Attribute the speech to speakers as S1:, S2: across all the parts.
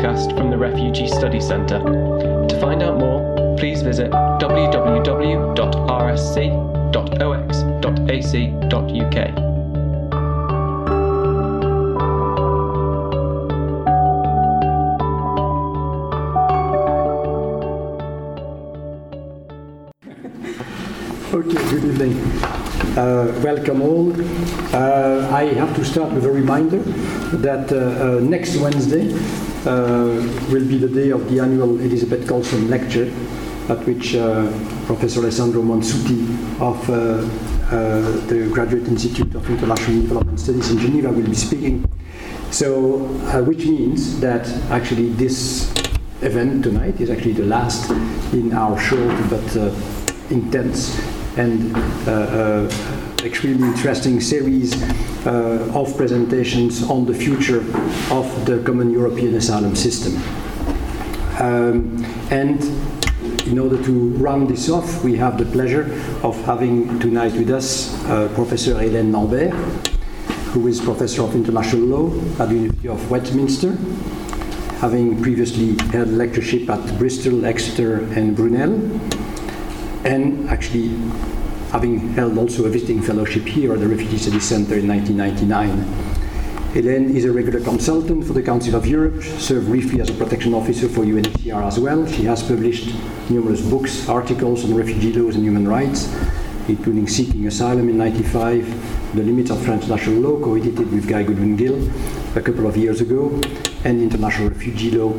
S1: podcast from the Refugee Study Centre. To find out more, please visit www.rsc.ox.ac.uk.
S2: Okay, good evening. Uh, welcome all. Uh, I have to start with a reminder that uh, uh, next Wednesday will be the day of the annual Elizabeth Colson lecture, at which uh, Professor Alessandro Monsutti of uh, uh, the Graduate Institute of International Development Studies in Geneva will be speaking. So, uh, which means that actually this event tonight is actually the last in our short but uh, intense and uh, uh, extremely interesting series uh, of presentations on the future of the common European asylum system. Um, and in order to round this off, we have the pleasure of having tonight with us uh, Professor Hélène Lambert, who is Professor of International Law at the University of Westminster, having previously held lectureship at Bristol, Exeter, and Brunel, and actually having held also a visiting fellowship here at the Refugee Studies Center in 1999. Hélène is a regular consultant for the Council of Europe, served briefly as a protection officer for UNHCR as well. She has published numerous books, articles on refugee laws and human rights, including Seeking Asylum in 95, The Limits of Transnational Law, co-edited with Guy Goodwin Gill a couple of years ago, and International Refugee Law,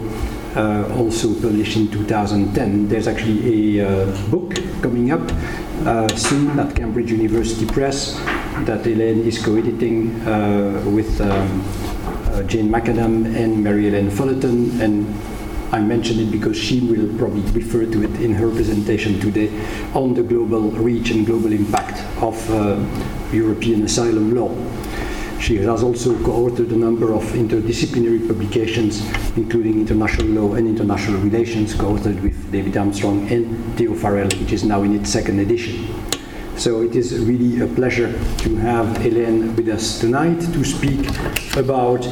S2: uh, also published in 2010. There's actually a uh, book coming up soon at Cambridge University Press that Hélène is co-editing uh, with um, uh, Jane McAdam and Mary Ellen Fullerton, and I mention it because she will probably refer to it in her presentation today on the global reach and global impact of uh, European asylum law. She has also co-authored a number of interdisciplinary publications, including International Law and International Relations, co-authored with David Armstrong and Theo Farrell, which is now in its second edition. So it is really a pleasure to have Hélène with us tonight to speak about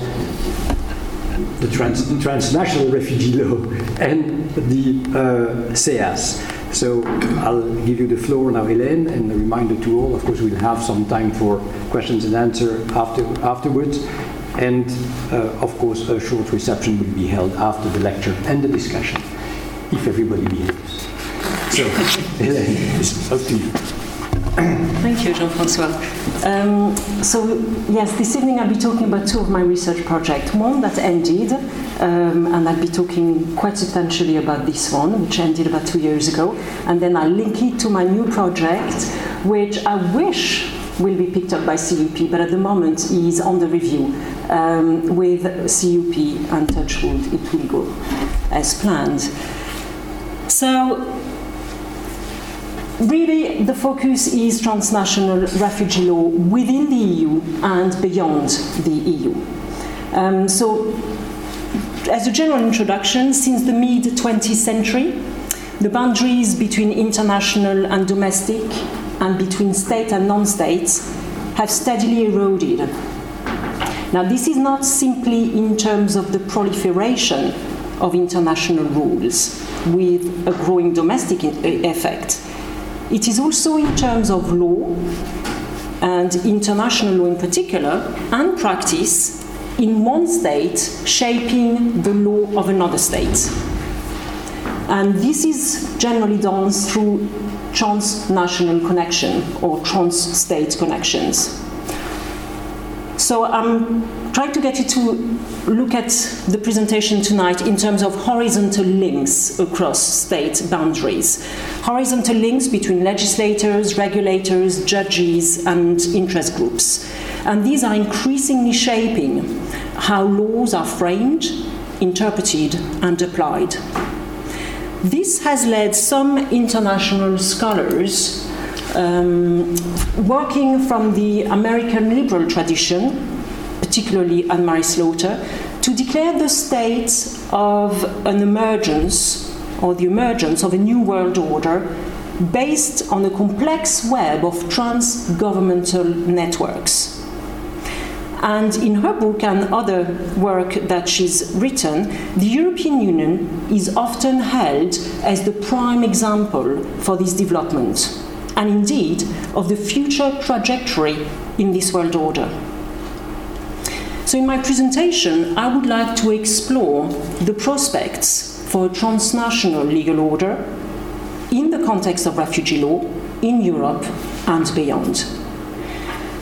S2: the trans- transnational refugee law and the uh, CEAS. So I'll give you the floor now, Hélène, and a reminder to all, of course, we'll have some time for questions and answer after, afterwards. And uh, of course, a short reception will be held after the lecture and the discussion, if everybody behaves. So, Hélène, it's up to you.
S3: Thank you, Jean-François. Um, so, yes, this evening I'll be talking about two of my research projects. One that ended, um, and I'll be talking quite substantially about this one, which ended about two years ago. And then I'll link it to my new project, which I wish will be picked up by CUP, but at the moment is under review um, with CUP and Touchwood. It will go as planned. So, really the focus is transnational refugee law within the EU and beyond the EU. Um, so, as a general introduction, since the mid 20th century, the boundaries between international and domestic and between state and non states have steadily eroded. Now, this is not simply in terms of the proliferation of international rules with a growing domestic effect it is also in terms of law, and international law in particular, and practice in one state shaping the law of another state. And this is generally done through transnational connection or trans state connections. So I'm trying to get you to look at the presentation tonight in terms of horizontal links across state boundaries. Horizontal links between legislators, regulators, judges, and interest groups. And these are increasingly shaping how laws are framed, interpreted, and applied. This has led some international scholars um, working from the American liberal tradition, particularly Anne-Marie Slaughter, to declare the state of an emergence or the emergence of a new world order based on a complex web of trans governmental networks. And in her book and other work that she's written, the European Union is often held as the prime example for this development, and indeed of the future trajectory in this world order. So, in my presentation, I would like to explore the prospects for a transnational legal order in the context of refugee law in Europe and beyond.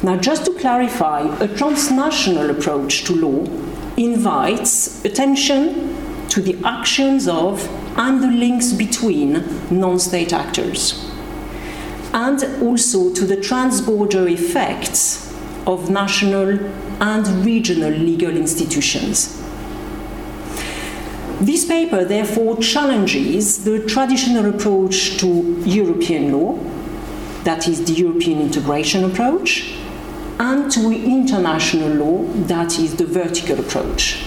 S3: Now, just to clarify, a transnational approach to law invites attention to the actions of and the links between non state actors, and also to the transborder effects of national and regional legal institutions. This paper therefore challenges the traditional approach to European law, that is, the European integration approach, and to international law, that is the vertical approach.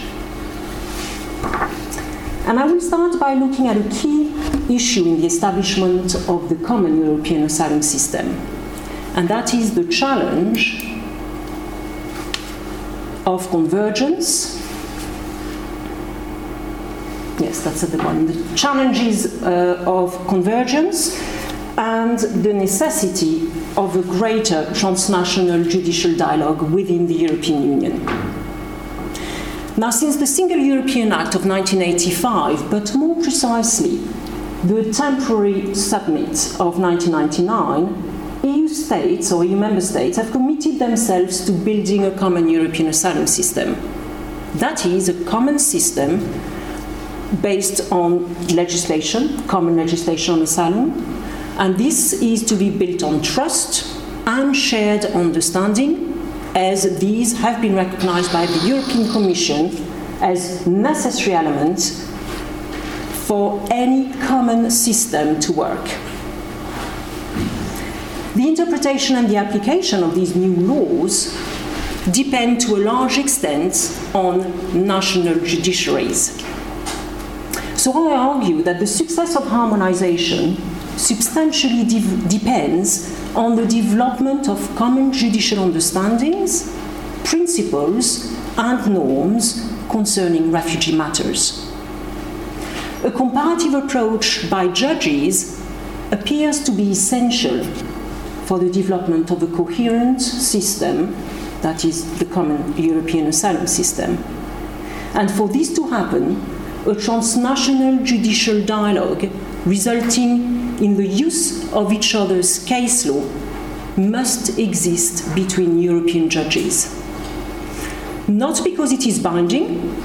S3: And I will start by looking at a key issue in the establishment of the common European asylum system, and that is the challenge of convergence. Yes, that's the one. The challenges uh, of convergence and the necessity of a greater transnational judicial dialogue within the European Union. Now, since the Single European Act of 1985, but more precisely, the Tampere summit of 1999, EU states or EU member states have committed themselves to building a common European asylum system. That is, a common system based on legislation, common legislation on asylum, and this is to be built on trust and shared understanding, as these have been recognized by the European Commission as necessary elements for any common system to work. The interpretation and the application of these new laws depend to a large extent on national judiciaries. So I argue that the success of harmonization substantially de- depends on the development of common judicial understandings, principles, and norms concerning refugee matters. A comparative approach by judges appears to be essential for the development of a coherent system that is the common European asylum system. And for this to happen, a transnational judicial dialogue resulting in the use of each other's case law must exist between European judges. Not because it is binding,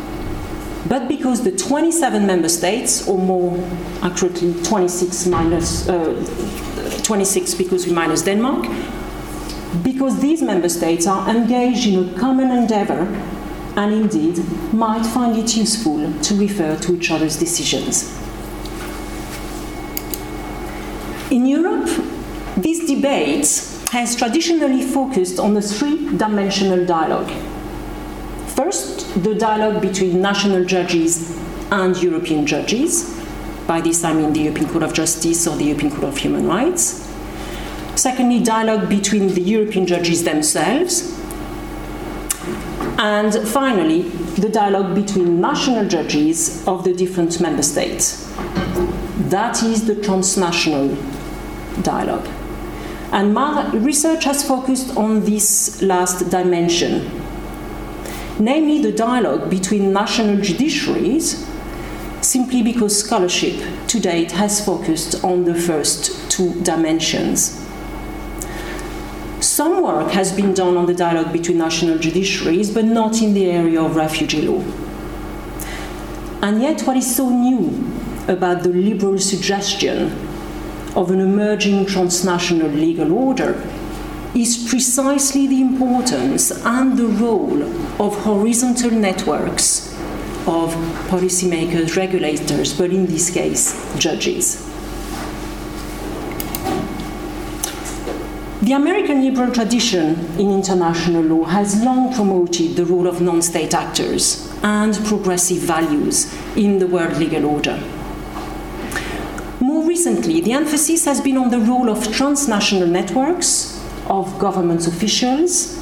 S3: but because the 27 member states, or more accurately 26 minus, uh, 26 because we minus Denmark, because these member states are engaged in a common endeavor and indeed might find it useful to refer to each other's decisions. In Europe, this debate has traditionally focused on a three dimensional dialogue. First, the dialogue between national judges and European judges. By this I mean the European Court of Justice or the European Court of Human Rights. Secondly, dialogue between the European judges themselves. And finally, the dialogue between national judges of the different member states. That is the transnational dialogue. And my research has focused on this last dimension, namely the dialogue between national judiciaries, simply because scholarship to date has focused on the first two dimensions. Some work has been done on the dialogue between national judiciaries, but not in the area of refugee law. And yet, what is so new about the liberal suggestion of an emerging transnational legal order is precisely the importance and the role of horizontal networks of policymakers, regulators, but in this case, judges. The American liberal tradition in international law has long promoted the role of non state actors and progressive values in the world legal order recently, the emphasis has been on the role of transnational networks of government officials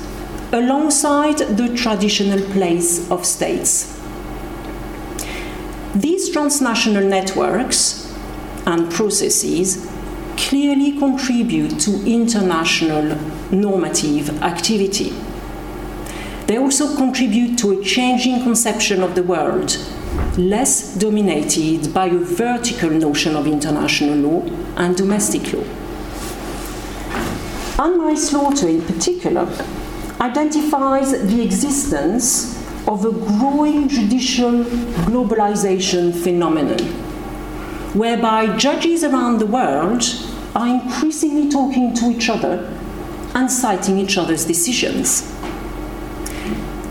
S3: alongside the traditional place of states. These transnational networks and processes clearly contribute to international normative activity. They also contribute to a changing conception of the world, less dominated by a vertical notion of international law and domestic law. Anne-Marie Slaughter, in particular, identifies the existence of a growing judicial globalization phenomenon, whereby judges around the world are increasingly talking to each other and citing each other's decisions.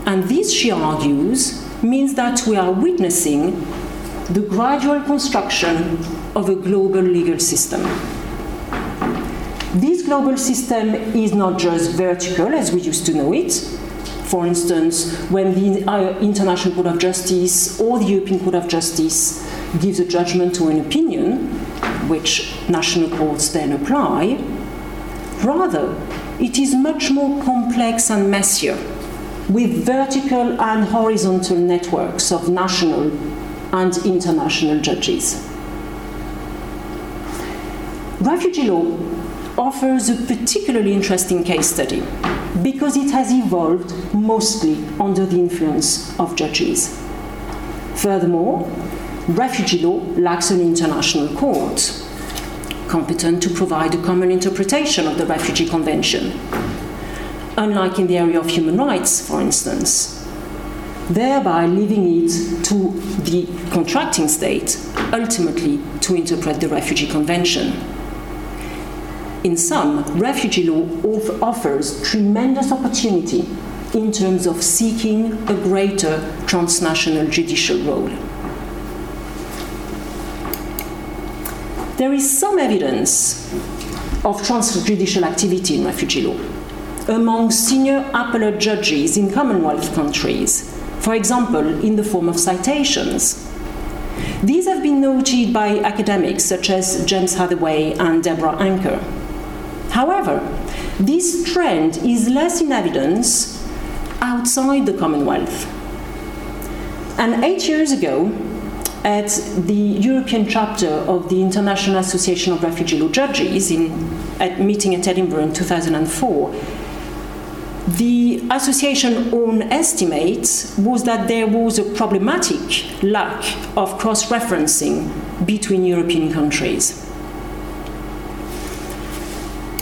S3: And this, she argues, means that we are witnessing the gradual construction of a global legal system. This global system is not just vertical as we used to know it. For instance, when the International Court of Justice or the European Court of Justice gives a judgment or an opinion, which national courts then apply, rather, it is much more complex and messier with vertical and horizontal networks of national and international judges. Refugee law offers a particularly interesting case study because it has evolved mostly under the influence of judges. Furthermore, refugee law lacks an international court competent to provide a common interpretation of the Refugee Convention unlike in the area of human rights, for instance, thereby leaving it to the contracting state ultimately to interpret the Refugee Convention. In sum, refugee law offers tremendous opportunity in terms of seeking a greater transnational judicial role. There is some evidence of transjudicial activity in refugee law among senior appellate judges in Commonwealth countries, for example, in the form of citations. These have been noted by academics such as James Hathaway and Deborah Anker. However, this trend is less in evidence outside the Commonwealth. And eight years ago, at the European chapter of the International Association of Refugee Law Judges, in, at meeting at Edinburgh in 2004, the association own estimate was that there was a problematic lack of cross referencing between European countries.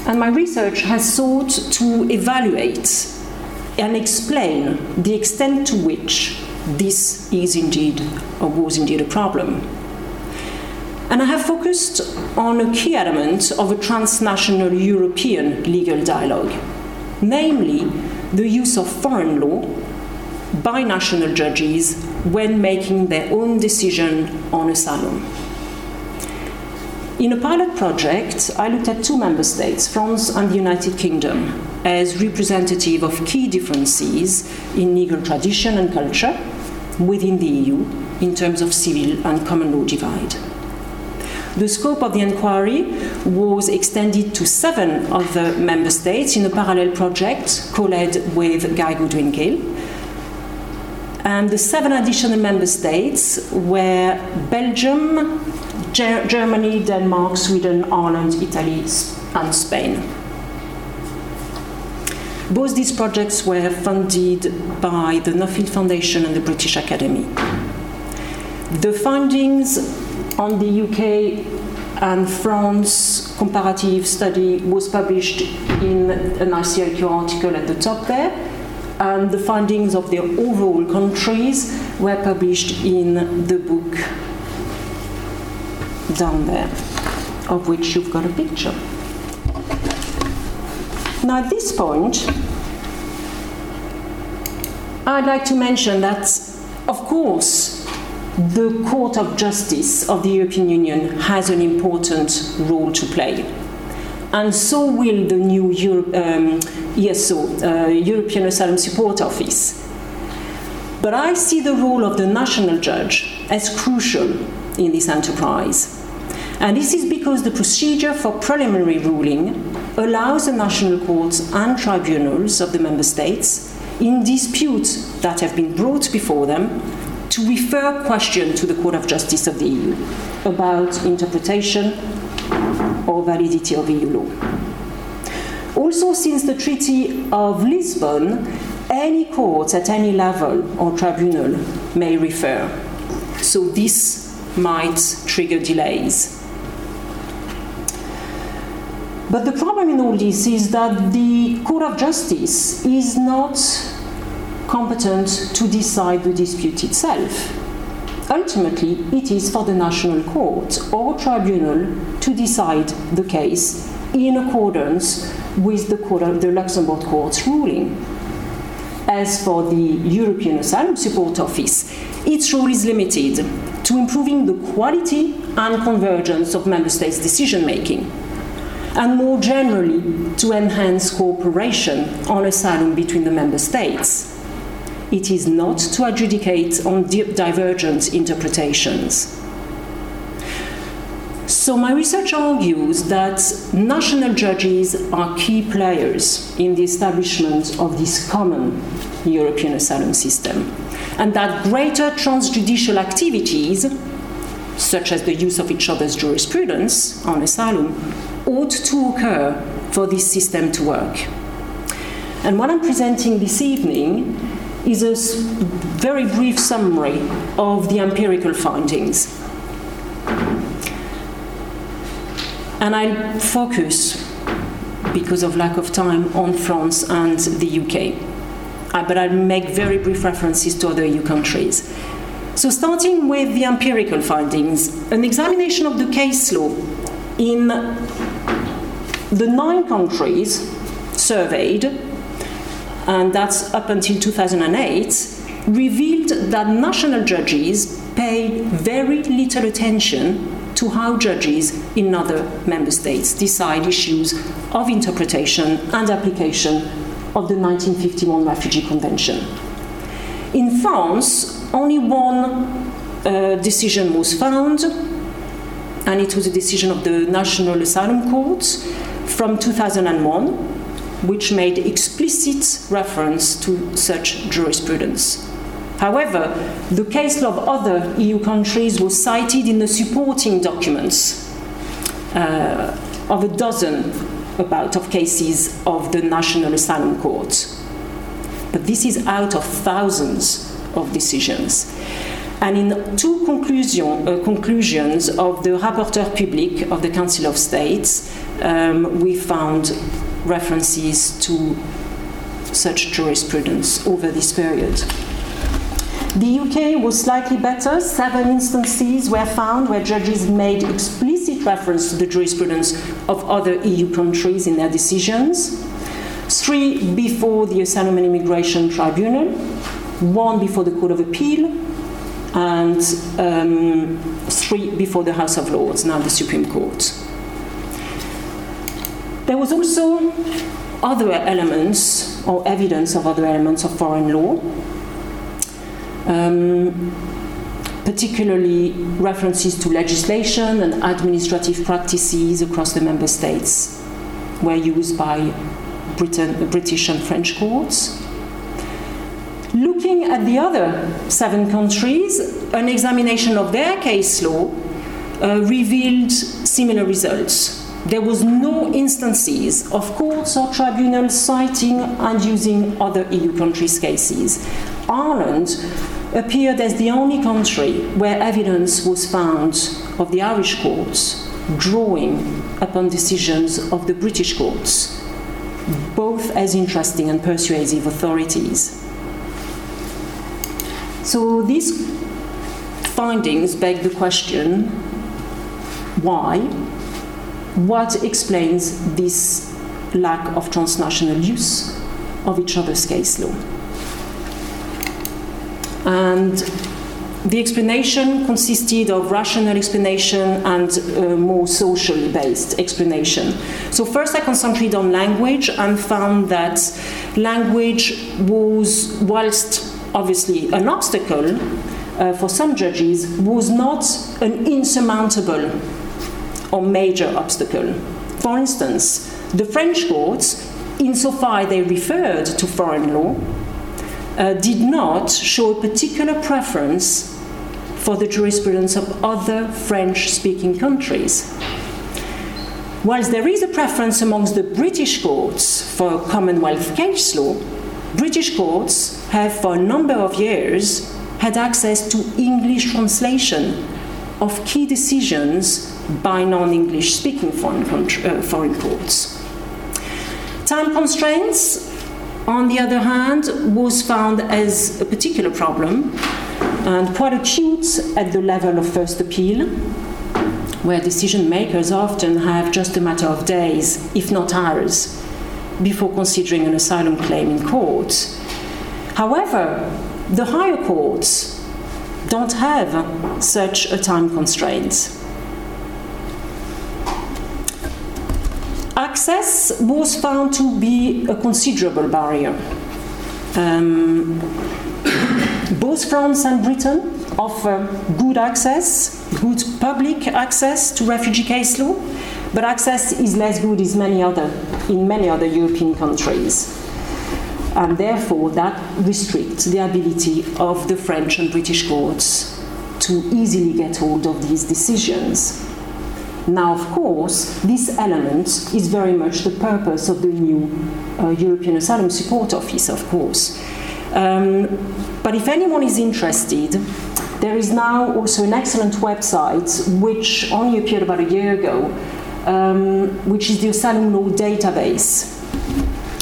S3: And my research has sought to evaluate and explain the extent to which this is indeed or was indeed a problem. And I have focused on a key element of a transnational European legal dialogue namely the use of foreign law by national judges when making their own decision on asylum. In a pilot project, I looked at two member states, France and the United Kingdom, as representative of key differences in legal tradition and culture within the EU in terms of civil and common law divide. The scope of the inquiry was extended to seven other member states in a parallel project co-led with Guy Goodwin Gill. And the seven additional member states were Belgium, Ger- Germany, Denmark, Sweden, Ireland, Italy, and Spain. Both these projects were funded by the Nuffield Foundation and the British Academy. The findings on the UK and France comparative study was published in an ICLQ article at the top there. And the findings of the overall countries were published in the book down there, of which you've got a picture. Now, at this point, I'd like to mention that, of course, the Court of Justice of the European Union has an important role to play. And so will the new Euro- um, ESO, uh, European Asylum Support Office. But I see the role of the national judge as crucial in this enterprise. And this is because the procedure for preliminary ruling allows the national courts and tribunals of the member states in disputes that have been brought before them to refer question to the Court of Justice of the EU about interpretation or validity of EU law. Also, since the Treaty of Lisbon, any court at any level or tribunal may refer. So, this might trigger delays. But the problem in all this is that the Court of Justice is not competent to decide the dispute itself. Ultimately, it is for the national court or tribunal to decide the case in accordance with the, court the Luxembourg Court's ruling. As for the European Asylum Support Office, its role is limited to improving the quality and convergence of member states' decision making, and more generally to enhance cooperation on asylum between the member states. It is not to adjudicate on divergent interpretations. So, my research argues that national judges are key players in the establishment of this common European asylum system, and that greater transjudicial activities, such as the use of each other's jurisprudence on asylum, ought to occur for this system to work. And what I'm presenting this evening is a very brief summary of the empirical findings And I'll focus, because of lack of time, on France and the UK. Uh, but I'll make very brief references to other EU countries. So, starting with the empirical findings, an examination of the case law in the nine countries surveyed, and that's up until 2008, revealed that national judges paid very little attention to how judges in other member states decide issues of interpretation and application of the 1951 Refugee Convention. In France, only one uh, decision was found, and it was a decision of the National Asylum Court from 2001, which made explicit reference to such jurisprudence. However, the case law of other EU countries was cited in the supporting documents uh, of a dozen about of cases of the National Asylum Court. But this is out of thousands of decisions. And in two conclusion, uh, conclusions of the Rapporteur Public of the Council of States, um, we found references to such jurisprudence over this period. The UK was slightly better. Seven instances were found where judges made explicit reference to the jurisprudence of other EU countries in their decisions. Three before the Asylum and Immigration Tribunal, one before the Court of Appeal, and um, three before the House of Lords, now the Supreme Court. There was also other elements or evidence of other elements of foreign law um, particularly references to legislation and administrative practices across the member states were used by Britain, British and French courts. Looking at the other seven countries, an examination of their case law uh, revealed similar results. There was no instances of courts or tribunals citing and using other EU countries' cases. Ireland appeared as the only country where evidence was found of the Irish courts drawing upon decisions of the British courts, both as interesting and persuasive authorities. So these findings beg the question why? What explains this lack of transnational use of each other's case law? And the explanation consisted of rational explanation and uh, more socially based explanation. So, first I concentrated on language and found that language was, whilst obviously an obstacle uh, for some judges, was not an insurmountable or major obstacle. For instance, the French courts, insofar they referred to foreign law, uh, did not show a particular preference for the jurisprudence of other French speaking countries. Whilst there is a preference amongst the British courts for Commonwealth case law, British courts have for a number of years had access to English translation of key decisions by non English speaking foreign, uh, foreign courts. Time constraints, on the other hand, was found as a particular problem and quite acute at the level of first appeal, where decision makers often have just a matter of days, if not hours, before considering an asylum claim in court. However, the higher courts don't have such a time constraint. Access was found to be a considerable barrier. Um, both France and Britain offer good access, good public access to refugee case law, but access is less good in many other, in many other European countries. And therefore, that restricts the ability of the French and British courts to easily get hold of these decisions. Now, of course, this element is very much the purpose of the new uh, European Asylum Support Office, of course. Um, but if anyone is interested, there is now also an excellent website which only appeared about a year ago, um, which is the Asylum Law Database.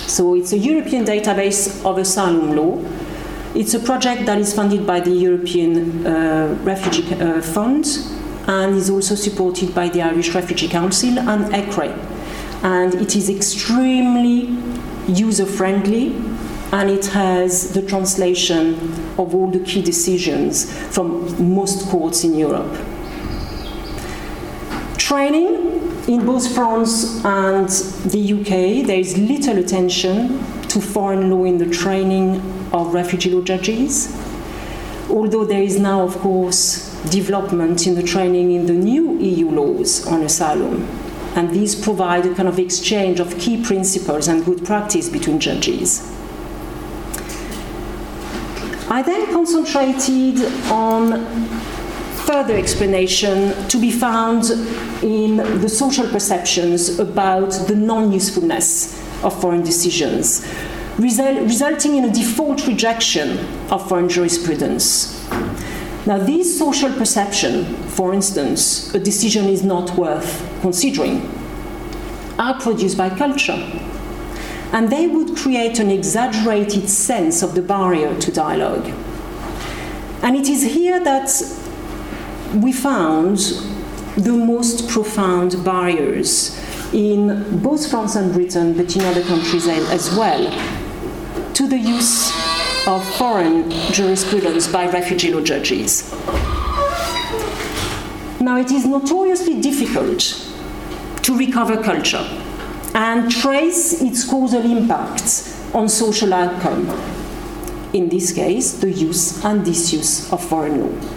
S3: So it's a European database of asylum law. It's a project that is funded by the European uh, Refugee uh, Fund and is also supported by the Irish Refugee Council and ECRE. And it is extremely user friendly and it has the translation of all the key decisions from most courts in Europe. Training in both France and the UK, there is little attention to foreign law in the training of refugee law judges, although there is now, of course, development in the training in the new EU laws on asylum. And these provide a kind of exchange of key principles and good practice between judges. I then concentrated on further explanation to be found in the social perceptions about the non usefulness of foreign decisions, result, resulting in a default rejection of foreign jurisprudence. Now, this social perception, for instance, a decision is not worth considering, are produced by culture and they would create an exaggerated sense of the barrier to dialogue. And it is here that we found the most profound barriers in both France and Britain, but in other countries as well, to the use of foreign jurisprudence by refugee law judges. Now, it is notoriously difficult to recover culture and trace its causal impact on social outcome. In this case, the use and disuse of foreign law.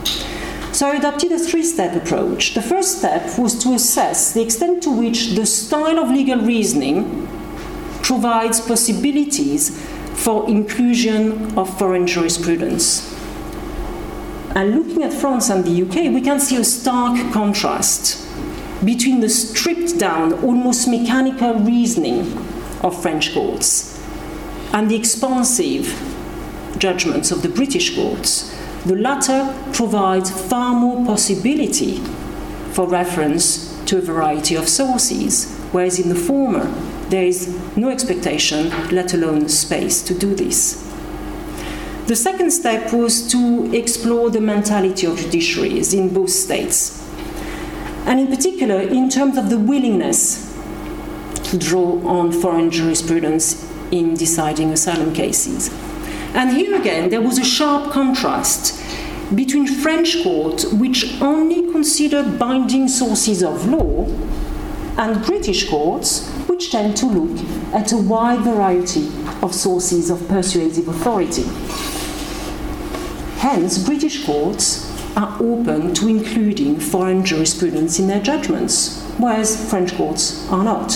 S3: So I adopted a three step approach. The first step was to assess the extent to which the style of legal reasoning provides possibilities for inclusion of foreign jurisprudence. And looking at France and the UK, we can see a stark contrast between the stripped down, almost mechanical reasoning of French courts and the expansive judgments of the British courts. The latter provides far more possibility for reference to a variety of sources, whereas in the former, there is no expectation, let alone space, to do this. The second step was to explore the mentality of judiciaries in both states and in particular in terms of the willingness to draw on foreign jurisprudence in deciding asylum cases. And here again, there was a sharp contrast between French courts, which only considered binding sources of law, and British courts, which tend to look at a wide variety of sources of persuasive authority. Hence, British courts are open to including foreign jurisprudence in their judgments, whereas French courts are not.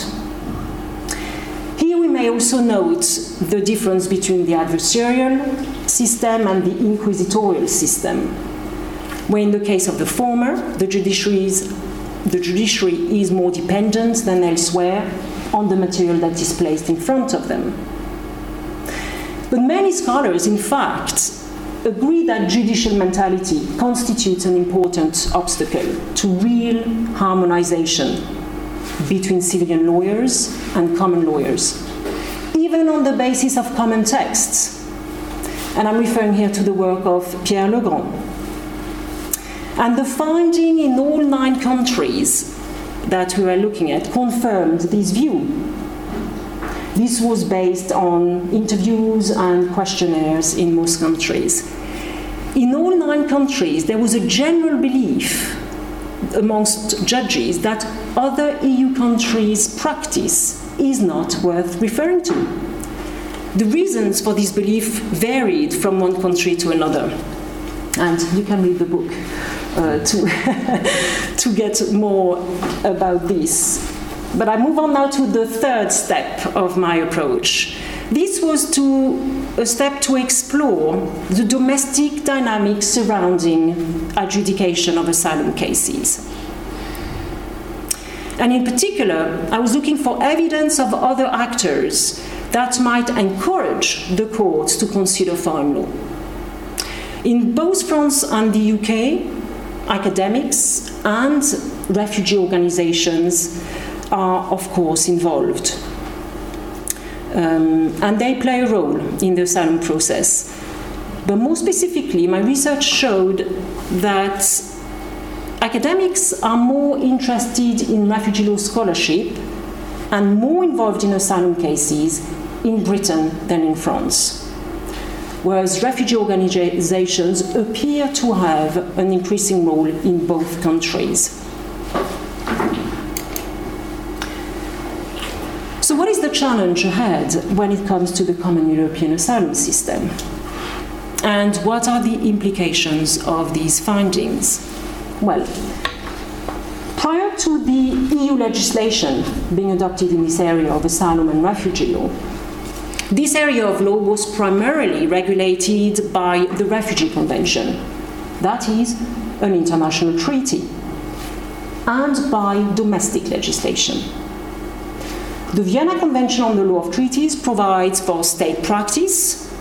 S3: Here we may also note the difference between the adversarial system and the inquisitorial system, where in the case of the former, the, the judiciary is more dependent than elsewhere on the material that is placed in front of them. But many scholars, in fact, agree that judicial mentality constitutes an important obstacle to real harmonization between civilian lawyers and common lawyers, even on the basis of common texts. And I'm referring here to the work of Pierre Legrand. And the finding in all nine countries that we were looking at confirmed this view. This was based on interviews and questionnaires in most countries. In all nine countries, there was a general belief amongst judges that other EU countries' practice is not worth referring to. The reasons for this belief varied from one country to another. And you can read the book uh, to, to get more about this. But I move on now to the third step of my approach. This was to a step to explore the domestic dynamics surrounding adjudication of asylum cases. And in particular, I was looking for evidence of other actors that might encourage the courts to consider foreign law. In both France and the UK, academics and refugee organizations are, of course, involved. Um, and they play a role in the asylum process. But more specifically, my research showed that academics are more interested in refugee law scholarship and more involved in asylum cases in Britain than in France. Whereas refugee organizations appear to have an increasing role in both countries. So, what is the challenge ahead when it comes to the common European asylum system? And what are the implications of these findings? Well, prior to the EU legislation being adopted in this area of asylum and refugee law, this area of law was primarily regulated by the Refugee Convention, that is, an international treaty, and by domestic legislation. The Vienna Convention on the Law of Treaties provides for state practice,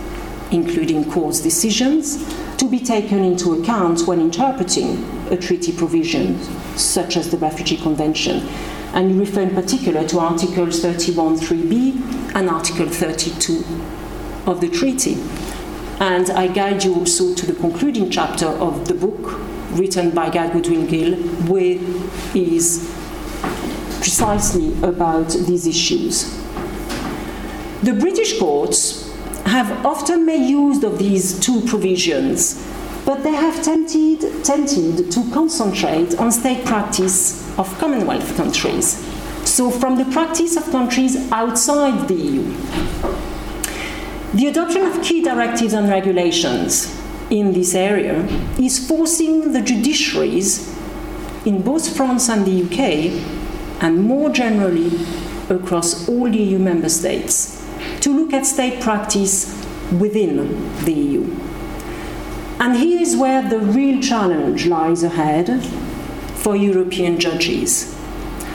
S3: including courts' decisions, to be taken into account when interpreting a treaty provision, such as the Refugee Convention. And you refer in particular to Articles 31.3b and Article 32 of the treaty. And I guide you also to the concluding chapter of the book written by Guy Goodwin Gill, is precisely about these issues. The British courts have often made use of these two provisions, but they have tended to concentrate on state practice of Commonwealth countries, so from the practice of countries outside the EU. The adoption of key directives and regulations in this area is forcing the judiciaries in both France and the UK and more generally across all EU member states, to look at state practice within the EU. And here is where the real challenge lies ahead for European judges.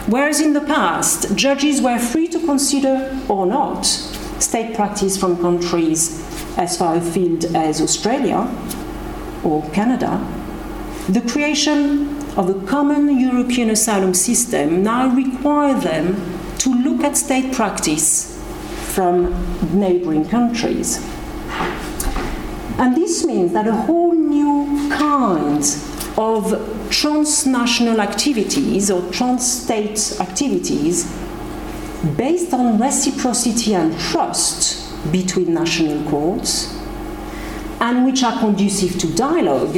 S3: Whereas in the past, judges were free to consider or not state practice from countries as far afield as Australia or Canada, the creation of a common European asylum system now require them to look at state practice from neighboring countries. And this means that a whole new kind of transnational activities or trans-state activities based on reciprocity and trust between national courts and which are conducive to dialogue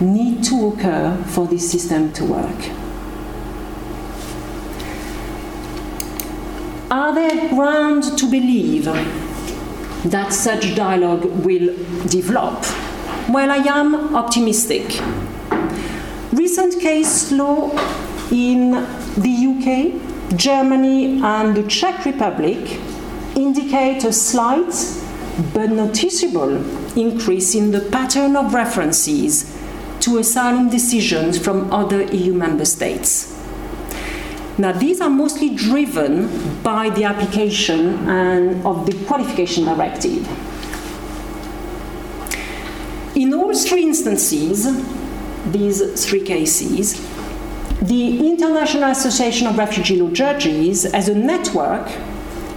S3: need to occur for this system to work. Are there grounds to believe that such dialogue will develop? Well, I am optimistic. Recent case law in the UK, Germany, and the Czech Republic indicate a slight but noticeable increase in the pattern of references to asylum decisions from other EU member states. Now, these are mostly driven by the application and of the qualification directive. In all three instances, these three cases, the International Association of Refugee Law Judges, as a network,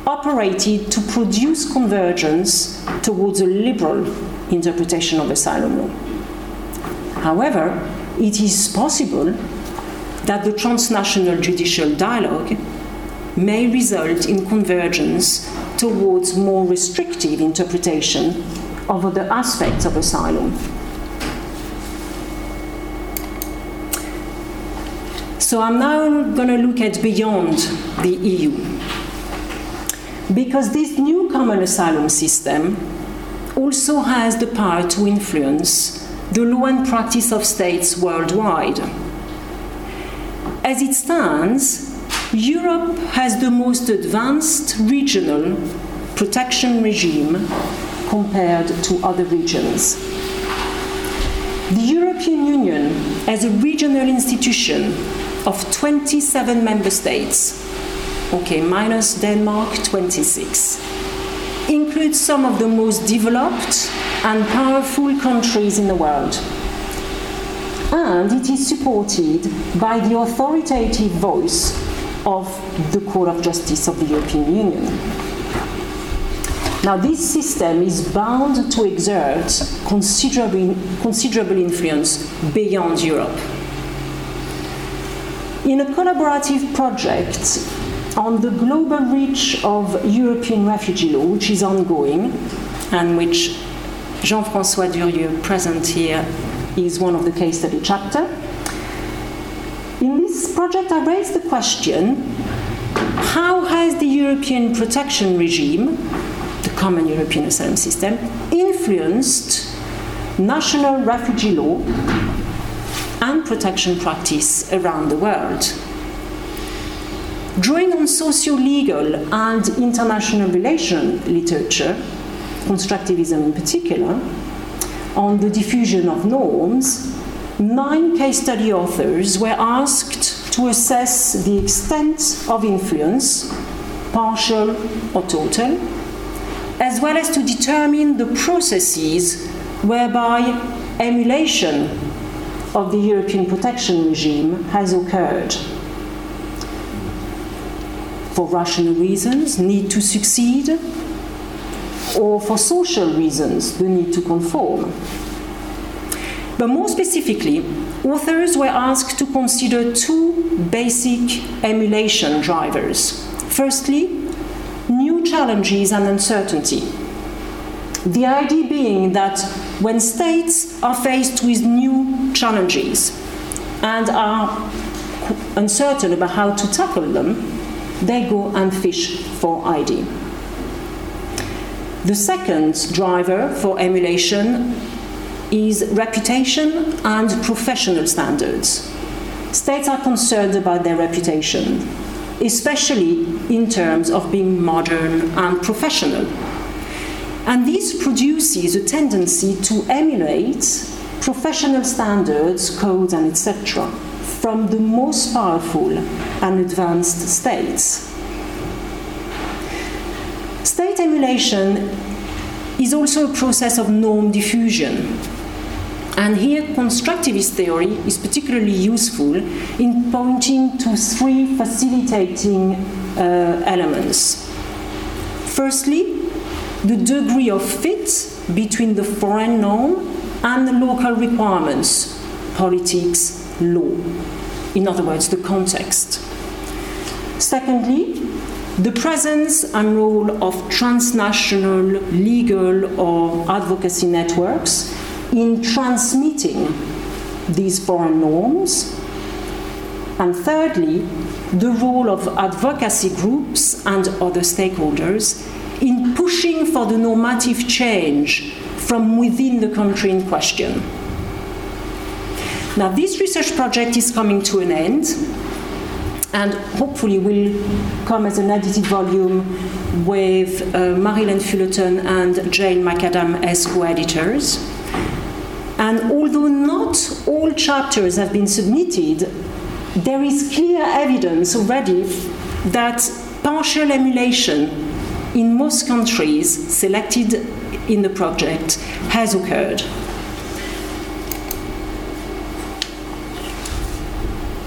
S3: operated to produce convergence towards a liberal interpretation of asylum law. However, it is possible that the transnational judicial dialogue may result in convergence towards more restrictive interpretation of other aspects of asylum. So I'm now going to look at beyond the EU. Because this new common asylum system also has the power to influence the law and practice of states worldwide. As it stands, Europe has the most advanced regional protection regime compared to other regions. The European Union, as a regional institution of 27 member states, okay, minus Denmark, 26, includes some of the most developed and powerful countries in the world. And it is supported by the authoritative voice of the Court of Justice of the European Union. Now, this system is bound to exert considerable, considerable influence beyond Europe. In a collaborative project on the global reach of European refugee law, which is ongoing and which Jean Francois Durieux, present here, is one of the case study chapter. In this project, I raised the question how has the European protection regime, the common European asylum system, influenced national refugee law and protection practice around the world? Drawing on socio legal and international relation literature, constructivism in particular, on the diffusion of norms, nine case study authors were asked to assess the extent of influence, partial or total, as well as to determine the processes whereby emulation of the European protection regime has occurred. For rational reasons, need to succeed, or for social reasons, the need to conform. But more specifically, authors were asked to consider two basic emulation drivers. Firstly, new challenges and uncertainty. The idea being that when states are faced with new challenges and are uncertain about how to tackle them, they go and fish for ID. The second driver for emulation is reputation and professional standards. States are concerned about their reputation, especially in terms of being modern and professional. And this produces a tendency to emulate professional standards, codes, and etc. from the most powerful and advanced states. State emulation is also a process of norm diffusion. And here, constructivist theory is particularly useful in pointing to three facilitating uh, elements. Firstly, the degree of fit between the foreign norm and the local requirements, politics, law. In other words, the context. Secondly, the presence and role of transnational legal or advocacy networks in transmitting these foreign norms. And thirdly, the role of advocacy groups and other stakeholders in pushing for the normative change from within the country in question. Now, this research project is coming to an end, and hopefully will come as an edited volume with uh, Maryellen Fullerton and Jane McAdam as co editors. And although not all chapters have been submitted, there is clear evidence already that partial emulation in most countries selected in the project has occurred.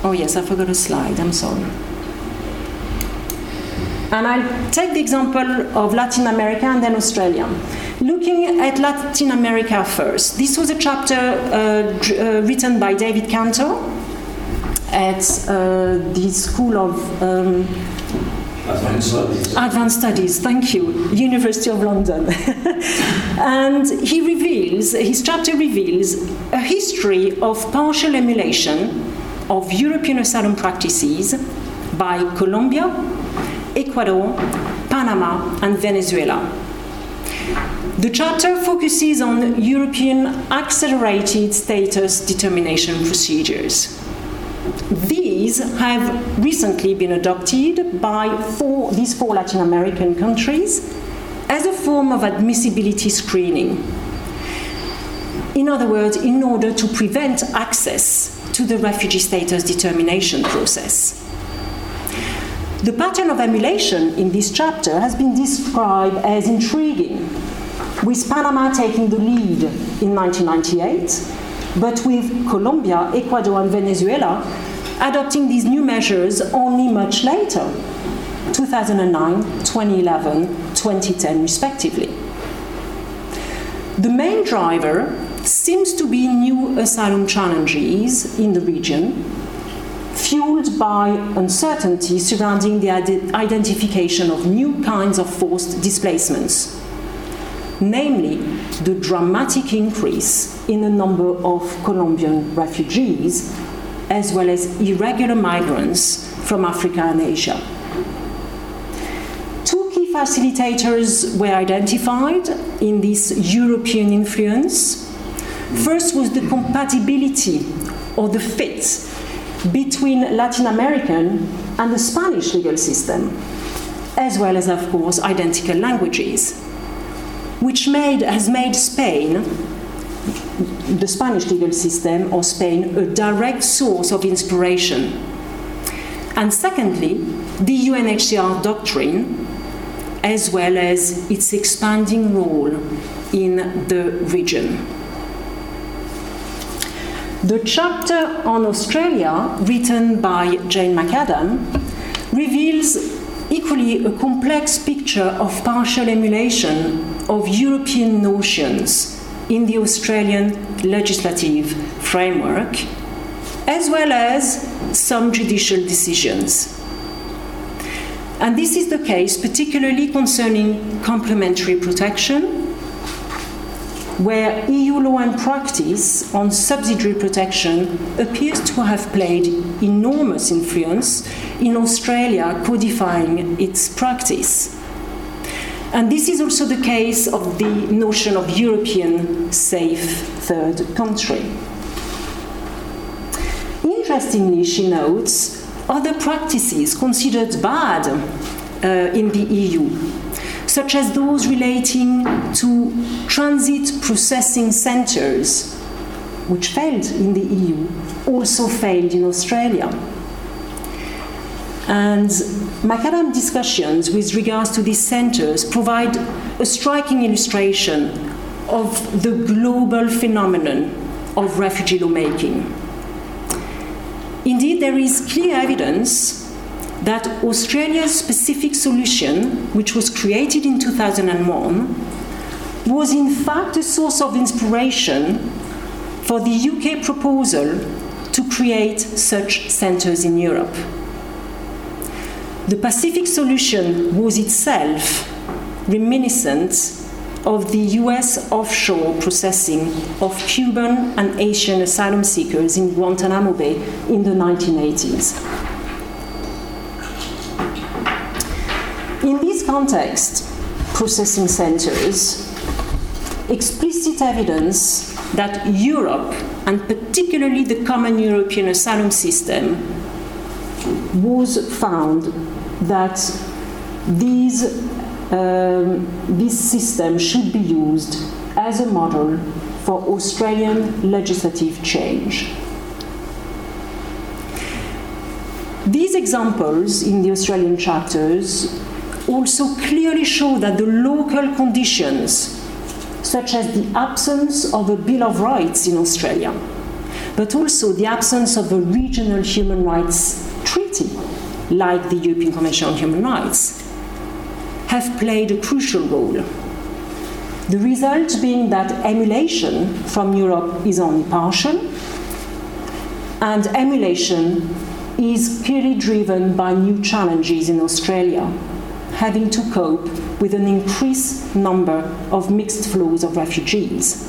S3: Oh, yes, I forgot a slide, I'm sorry. And I'll take the example of Latin America and then Australia. Looking at Latin America first, this was a chapter uh, uh, written by David Cantor at uh, the School of um,
S4: Advanced Studies.
S3: Advanced Studies, thank you, University of London. and he reveals, his chapter reveals a history of partial emulation of European asylum practices by Colombia, Ecuador, Panama, and Venezuela. The chapter focuses on European accelerated status determination procedures. These have recently been adopted by four, these four Latin American countries as a form of admissibility screening. In other words, in order to prevent access to the refugee status determination process. The pattern of emulation in this chapter has been described as intriguing, with Panama taking the lead in 1998, but with Colombia, Ecuador, and Venezuela adopting these new measures only much later 2009, 2011, 2010, respectively. The main driver seems to be new asylum challenges in the region, fueled by uncertainty surrounding the identification of new kinds of forced displacements, namely the dramatic increase in the number of Colombian refugees, as well as irregular migrants from Africa and Asia. Two key facilitators were identified in this European influence First was the compatibility or the fit between Latin American and the Spanish legal system, as well as, of course, identical languages, which made, has made Spain, the Spanish legal system, or Spain, a direct source of inspiration. And secondly, the UNHCR doctrine, as well as its expanding role in the region. The chapter on Australia, written by Jane McAdam, reveals equally a complex picture of partial emulation of European notions in the Australian legislative framework, as well as some judicial decisions. And this is the case particularly concerning complementary protection where EU law and practice on subsidiary protection appears to have played enormous influence in Australia codifying its practice. And this is also the case of the notion of European safe third country. Interestingly, she notes other practices considered bad uh, in the EU such as those relating to transit processing centres, which failed in the EU, also failed in Australia. And McAdam discussions with regards to these centres provide a striking illustration of the global phenomenon of refugee lawmaking. Indeed, there is clear evidence that Australia's Pacific solution, which was created in 2001, was in fact a source of inspiration for the UK proposal to create such centres in Europe. The Pacific solution was itself reminiscent of the US offshore processing of Cuban and Asian asylum seekers in Guantanamo Bay in the 1980s. In this context, processing centers, explicit evidence that Europe, and particularly the common European asylum system, was found that these, um, this system should be used as a model for Australian legislative change. These examples in the Australian chapters also clearly show that the local conditions, such as the absence of a Bill of Rights in Australia, but also the absence of a regional human rights treaty, like the European Convention on Human Rights, have played a crucial role. The result being that emulation from Europe is only partial, and emulation is clearly driven by new challenges in Australia, having to cope with an increased number of mixed flows of refugees.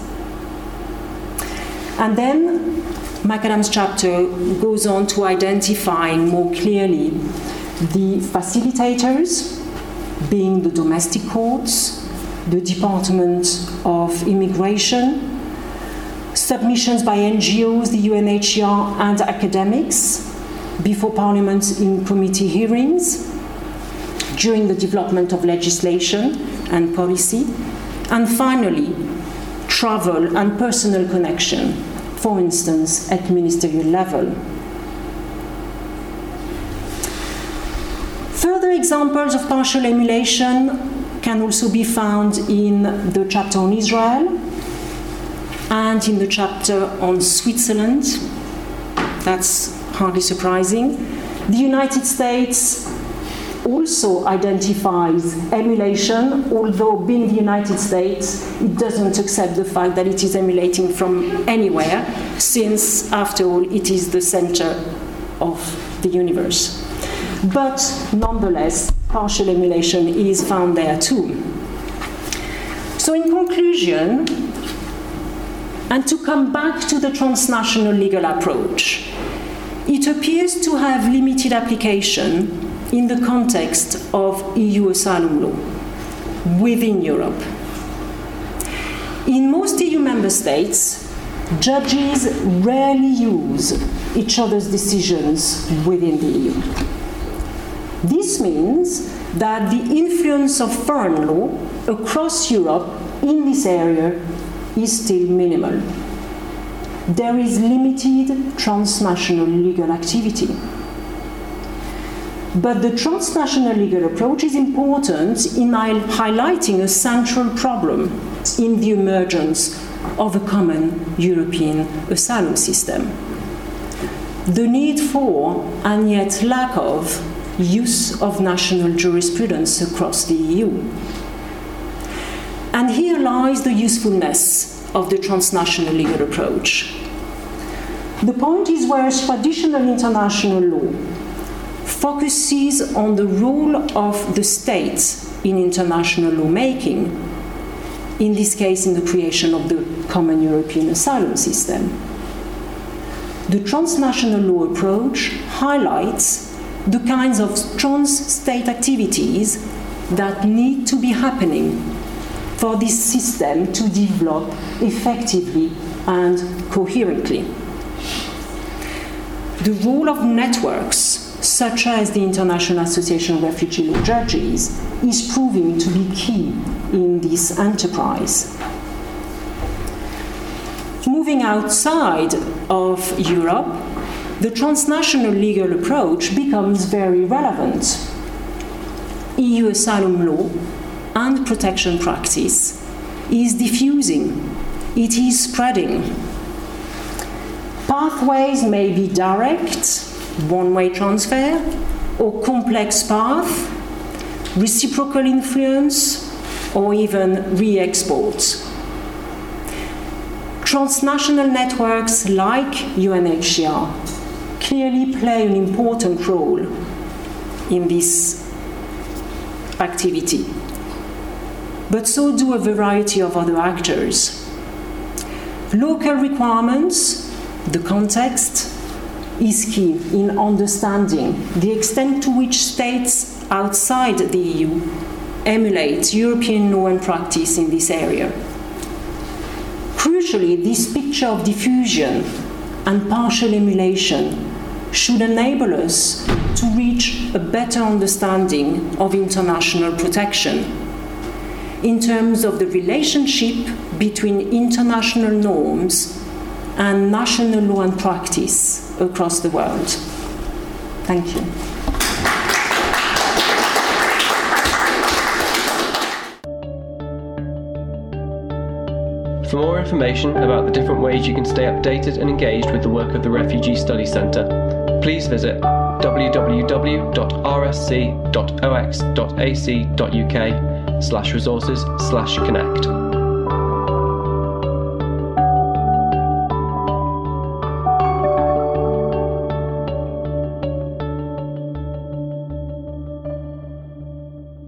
S3: And then McAdam's chapter goes on to identifying more clearly the facilitators, being the domestic courts, the Department of Immigration, submissions by NGOs, the UNHCR, and academics before Parliament in committee hearings, during the development of legislation and policy, and finally, travel and personal connection, for instance, at ministerial level. Further examples of partial emulation can also be found in the chapter on Israel and in the chapter on Switzerland. That's hardly surprising. The United States also identifies emulation, although being the United States, it doesn't accept the fact that it is emulating from anywhere, since, after all, it is the center of the universe. But nonetheless, partial emulation is found there too. So, in conclusion, and to come back to the transnational legal approach, it appears to have limited application in the context of EU asylum law within Europe. In most EU member states, judges rarely use each other's decisions within the EU. This means that the influence of foreign law across Europe in this area is still minimal. There is limited transnational legal activity. But the transnational legal approach is important in highlighting a central problem in the emergence of a common European asylum system. The need for, and yet lack of, use of national jurisprudence across the EU. And here lies the usefulness of the transnational legal approach. The point is where traditional international law focuses on the role of the states in international lawmaking, in this case, in the creation of the common European asylum system. The transnational law approach highlights the kinds of trans state activities that need to be happening for this system to develop effectively and coherently. The role of networks such as the International Association of Refugee Law Judges, is proving to be key in this enterprise. Moving outside of Europe, the transnational legal approach becomes very relevant. EU asylum law and protection practice is diffusing, it is spreading. Pathways may be direct one way transfer or complex path, reciprocal influence, or even re exports. Transnational networks like UNHCR clearly play an important role in this activity, but so do a variety of other actors. Local requirements, the context, is key in understanding the extent to which states outside the EU emulate European law and practice in this area. Crucially, this picture of diffusion and partial emulation should enable us to reach a better understanding of international protection in terms of the relationship between international norms and national law and practice across the world. Thank you.
S1: For more information about the different ways you can stay updated and engaged with the work of the Refugee Study Centre, please visit www.rsc.ox.ac.uk slash resources slash connect.